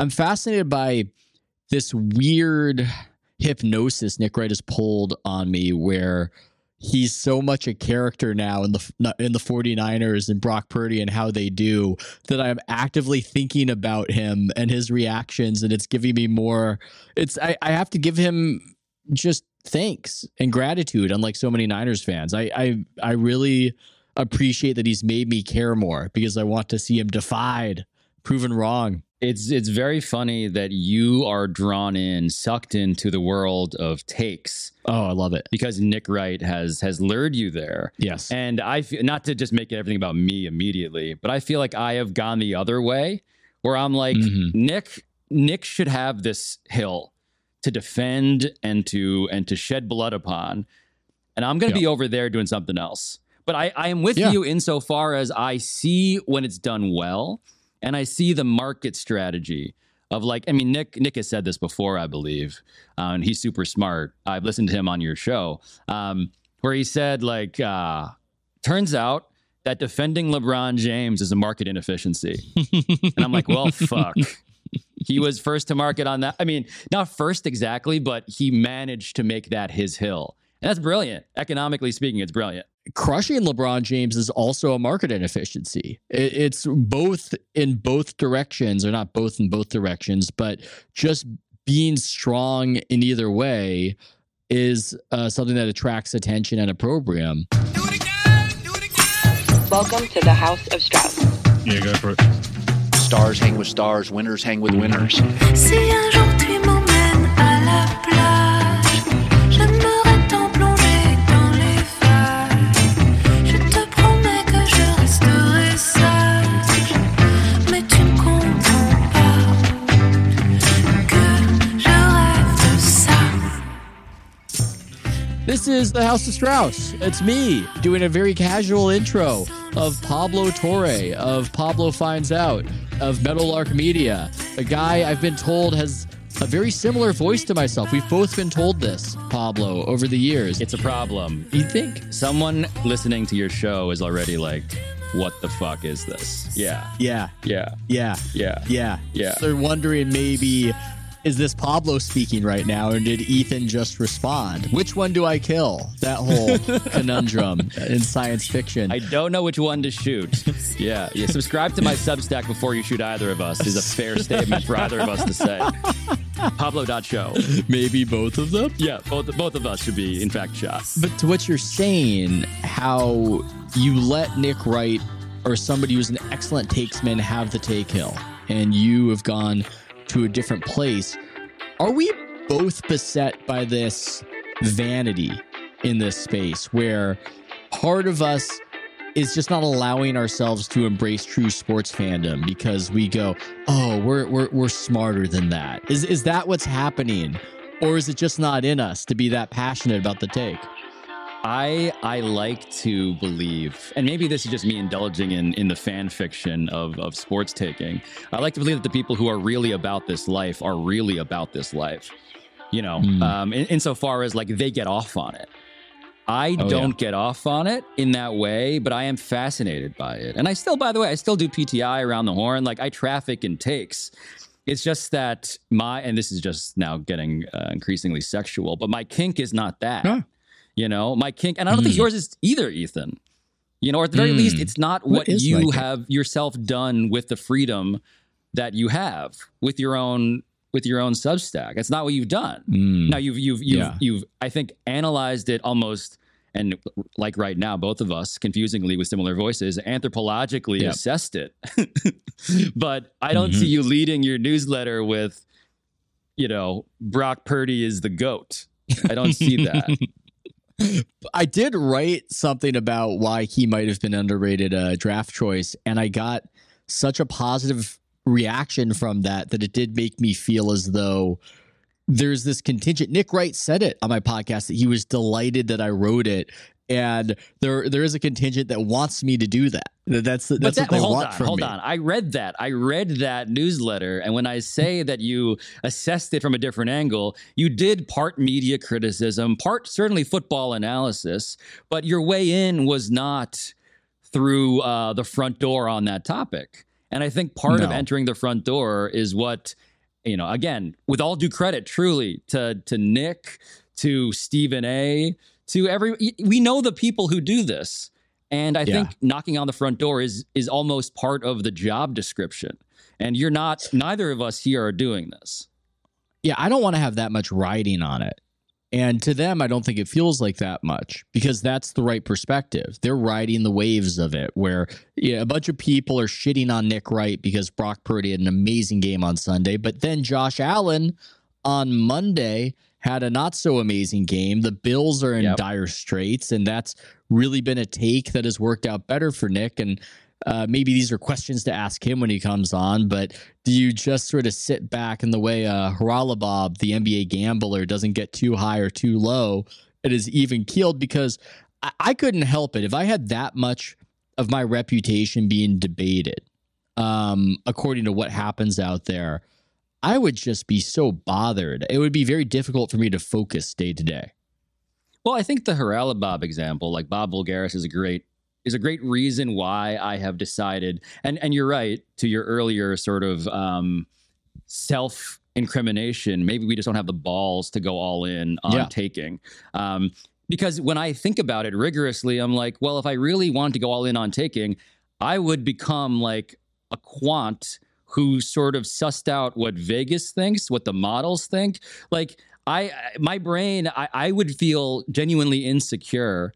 I'm fascinated by this weird hypnosis Nick Wright has pulled on me where he's so much a character now in the in the 49ers and Brock Purdy and how they do that I'm actively thinking about him and his reactions and it's giving me more it's I, I have to give him just thanks and gratitude unlike so many Niners fans. I I I really appreciate that he's made me care more because I want to see him defied, proven wrong. It's it's very funny that you are drawn in, sucked into the world of takes. Oh, I love it because Nick Wright has has lured you there. Yes, and I feel not to just make everything about me immediately, but I feel like I have gone the other way, where I'm like mm-hmm. Nick. Nick should have this hill to defend and to and to shed blood upon, and I'm going to yep. be over there doing something else. But I, I am with yeah. you insofar as I see when it's done well and I see the market strategy of like, I mean, Nick Nick has said this before, I believe, uh, and he's super smart. I've listened to him on your show, um, where he said like, uh, turns out that defending LeBron James is a market inefficiency, and I'm like, well, fuck. He was first to market on that. I mean, not first exactly, but he managed to make that his hill. And that's brilliant. Economically speaking, it's brilliant crushing LeBron James is also a market inefficiency. it's both in both directions, or not both in both directions, but just being strong in either way is uh, something that attracts attention and a program. Welcome to the House of Strauss. Yeah, go for it. Stars hang with stars, winners hang with winners. Is the House of Strauss. It's me doing a very casual intro of Pablo Torre, of Pablo Finds Out, of Meadowlark Media, a guy I've been told has a very similar voice to myself. We've both been told this, Pablo, over the years. It's a problem. You think? Someone listening to your show is already like, what the fuck is this? Yeah. Yeah. Yeah. Yeah. Yeah. Yeah. Yeah. They're wondering maybe is this Pablo speaking right now, or did Ethan just respond? Which one do I kill? That whole conundrum in science fiction. I don't know which one to shoot. Yeah, yeah. Subscribe to my Substack before you shoot either of us is a fair statement for either of us to say. Pablo Pablo.show. Maybe both of them? Yeah, both, both of us should be, in fact, shot. But to what you're saying, how you let Nick Wright or somebody who's an excellent takesman have the take hill, and you have gone to a different place. Are we both beset by this vanity in this space where part of us is just not allowing ourselves to embrace true sports fandom because we go, "Oh, we're we're we're smarter than that." Is is that what's happening? Or is it just not in us to be that passionate about the take? I I like to believe, and maybe this is just me indulging in in the fan fiction of of sports taking. I like to believe that the people who are really about this life are really about this life. You know, mm. um, in, insofar as like they get off on it. I oh, don't yeah. get off on it in that way, but I am fascinated by it. And I still, by the way, I still do PTI around the horn. Like I traffic in takes. It's just that my, and this is just now getting uh, increasingly sexual, but my kink is not that. Huh you know, my kink, and I don't mm. think hmm. yours is either, Ethan. You know, or at the very mm. least, hmm. it's not what, what you have yourself done with the freedom that you have with your own with your own Substack. It's not what you've done. Mm. Now you've you've you've, yeah. you've I think analyzed it almost and like right now, both of us confusingly with similar voices, anthropologically yep. assessed it. but I don't mm-hmm. see you leading your newsletter with, you know, Brock Purdy is the goat. I don't see that. I did write something about why he might have been underrated uh, draft choice, and I got such a positive reaction from that that it did make me feel as though there's this contingent. Nick Wright said it on my podcast that he was delighted that I wrote it and there there is a contingent that wants me to do that. That's that's but that, what they hold want on, from hold me. on. I read that. I read that newsletter, and when I say that you assessed it from a different angle, you did part media criticism, part certainly football analysis, but your way in was not through uh, the front door on that topic. And I think part no. of entering the front door is what you know, again, with all due credit, truly to to Nick, to Stephen A, to every we know the people who do this. And I Yeah. think knocking on the front door is is almost part of the job description. And you're not neither of us here are doing this. Yeah, I don't want to have that much riding on it. And to them, I don't think it feels like that much because that's the right perspective. They're riding the waves of it, where yeah, a bunch of people are shitting on Nick Wright because Brock Purdy had an amazing game on Sunday, but then Josh Allen on Monday had a not so amazing game. The Bills are in Yep. dire straits, and that's really been a take that has worked out better for Nick. And uh, maybe these are questions to ask him when he comes on, but do you just sort of sit back in the way uh, Haralabob, the NBA gambler, doesn't get too high or too low? It is even keeled because I, I couldn't help it. If I had that much of my reputation being debated, um, according to what happens out there, I would just be so bothered. It would be very difficult for me to focus day to day. Well, I think the Haralabob example, like Bob Voulgaris, is a great is a great reason why I have decided. And and you're right to your earlier sort of um, self incrimination. Maybe we just don't have the balls to go all in on Yeah. taking. Um, because when I think about it rigorously, I'm like, well, if I really wanted to go all in on taking, I would become like a quant who sort of sussed out what Vegas thinks, what the models think. Like I, my brain, I, I would feel genuinely insecure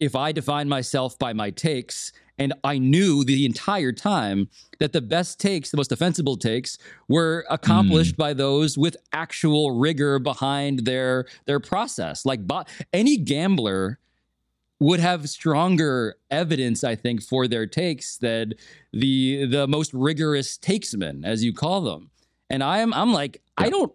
if I defined myself by my takes and I knew the entire time that the best takes, the most defensible takes, were accomplished hmm. by those with actual rigor behind their their process. Like bo- any gambler would have stronger evidence, I think, for their takes than the the most rigorous takesmen, as you call them. And I'm I'm like, I don't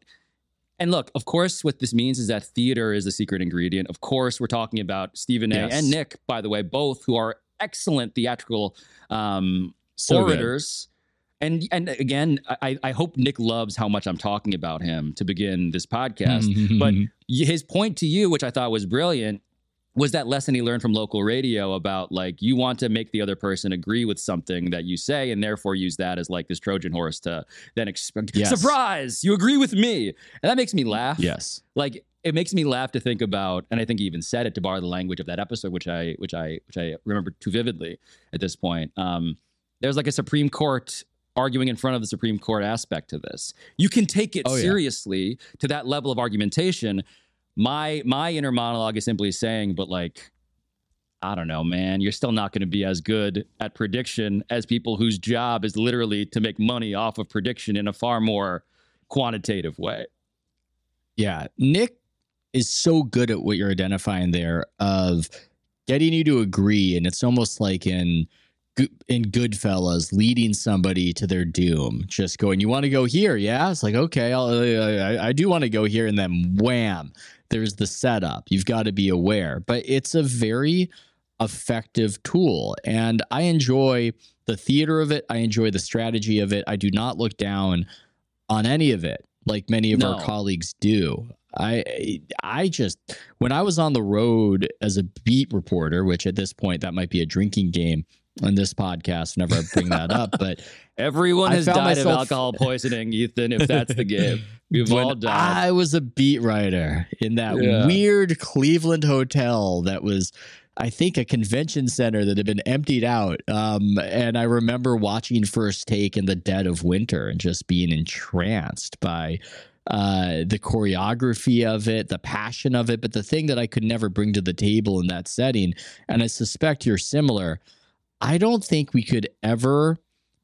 and look, of course, what this means is that theater is the secret ingredient. Of course, we're talking about Stephen A. Yes. and Nick, by the way, both who are excellent theatrical um, So good. orators. And and again, I, I hope Nick loves how much I'm talking about him to begin this podcast. but his point to you, which I thought was brilliant, was that lesson he learned from local radio about like you want to make the other person agree with something that you say and therefore use that as like this Trojan horse to then expect Yes. surprise, you agree with me. And that makes me laugh. yes. Like it makes me laugh to think about, and I think he even said it to borrow the language of that episode, which I which I which I remember too vividly at this point. Um, there's like a Supreme Court arguing in front of the Supreme Court aspect to this. You can take it Oh, yeah. seriously to that level of argumentation. My my inner monologue is simply saying, but like, I don't know, man, you're still not going to be as good at prediction as people whose job is literally to make money off of prediction in a far more quantitative way. Yeah. Nick is so good at what you're identifying there of getting you to agree. And it's almost like in in Goodfellas, leading somebody to their doom, just going, "You want to go here? Yeah." It's like, okay, I'll, I, I do want to go here, and then wham, there's the setup. You've got to be aware, but it's a very effective tool, and I enjoy the theater of it. I enjoy the strategy of it. I do not look down on any of it like many of our colleagues do. I I just when I was on the road as a beat reporter, which at this point that might be a drinking game on this podcast whenever I bring that up, but Everyone has died of alcohol poisoning, Ethan, if that's the game. We've when all died. I was a beat writer in that Yeah. weird Cleveland hotel that was I think a convention center that had been emptied out. Um, and I remember watching First Take in the dead of winter and just being entranced by uh, the choreography of it, the passion of it. But the thing that I could never bring to the table in that setting, and I suspect you're similar, I don't think we could ever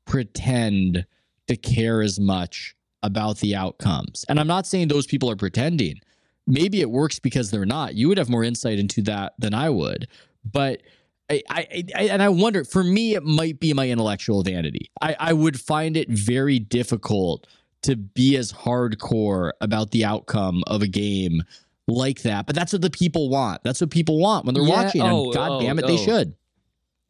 pretend to care as much about the outcomes. And I'm not saying those people are pretending. Maybe it works because they're not. You would have more insight into that than I would. But I, I, I and I wonder for me, it might be my intellectual vanity. I, I would find it very difficult to be as hardcore about the outcome of a game like that. But that's what the people want. That's what people want when they're Yeah, watching. oh, and God oh, damn it, they oh. should.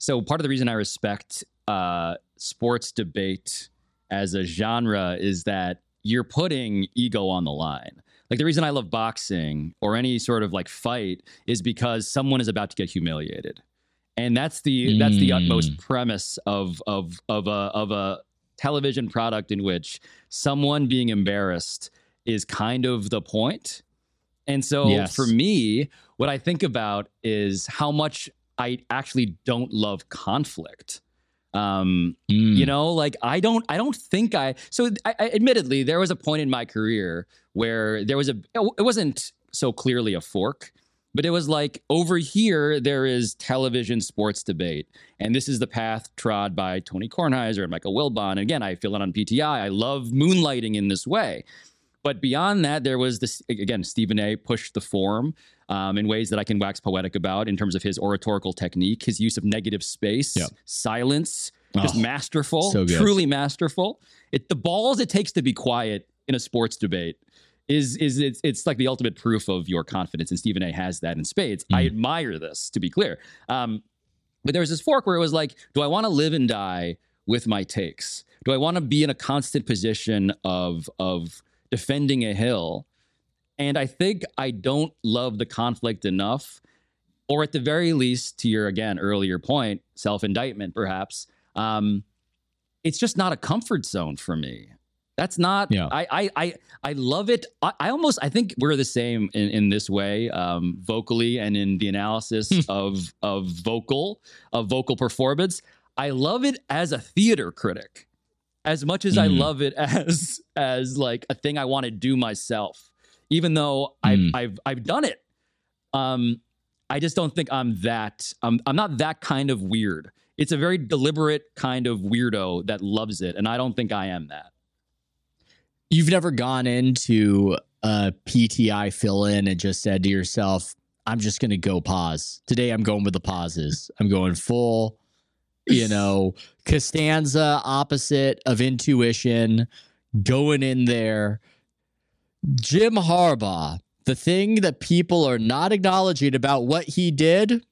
So part of the reason I respect uh, sports debate as a genre is that you're putting ego on the line. Like the reason I love boxing or any sort of like fight is because someone is about to get humiliated. And that's the that's the Mm. utmost premise of of of a of a television product in which someone being embarrassed is kind of the point. And so Yes. for me, what I think about is how much I actually don't love conflict. Um, Mm. you know, like I don't, I don't think I. So, I, I, admittedly, there was a point in my career where there was a. It wasn't so clearly a fork, but it was like over here there is television sports debate, and this is the path trod by Tony Kornheiser and Michael Wilbon. And again, I feel it on PTI. I love moonlighting in this way. But beyond that, there was this again. Stephen A. pushed the form um, in ways that I can wax poetic about in terms of his oratorical technique, his use of negative space, Yep. silence, just Oh, masterful, so truly masterful. It the balls it takes to be quiet in a sports debate is is it's it's like the ultimate proof of your confidence, and Stephen A. has that in spades. I Mm. admire this, to be clear. Um, but there was this fork where it was like, do I want to live and die with my takes? Do I want to be in a constant position of of defending a hill? And I think I don't love the conflict enough, or at the very least, to your again earlier point, self indictment perhaps. Um, it's just not a comfort zone for me. That's not. Yeah. I I I, I love it. I, I almost. I think we're the same in, in this way, um, vocally and in the analysis of of vocal of vocal performance. I love it as a theater critic, as much as I Mm. love it as as like a thing I want to do myself. Even though I've Mm. I've I've done it. Um, I just don't think I'm that. I'm I'm not that kind of weird. It's a very deliberate kind of weirdo that loves it, and I don't think I am that. You've never gone into a PTI fill in and just said to yourself, I'm just going to go pause. Today I'm going with the pauses. I'm going full, you know, Costanza opposite of intuition, going in there. Jim Harbaugh, the thing that people are not acknowledging about what he did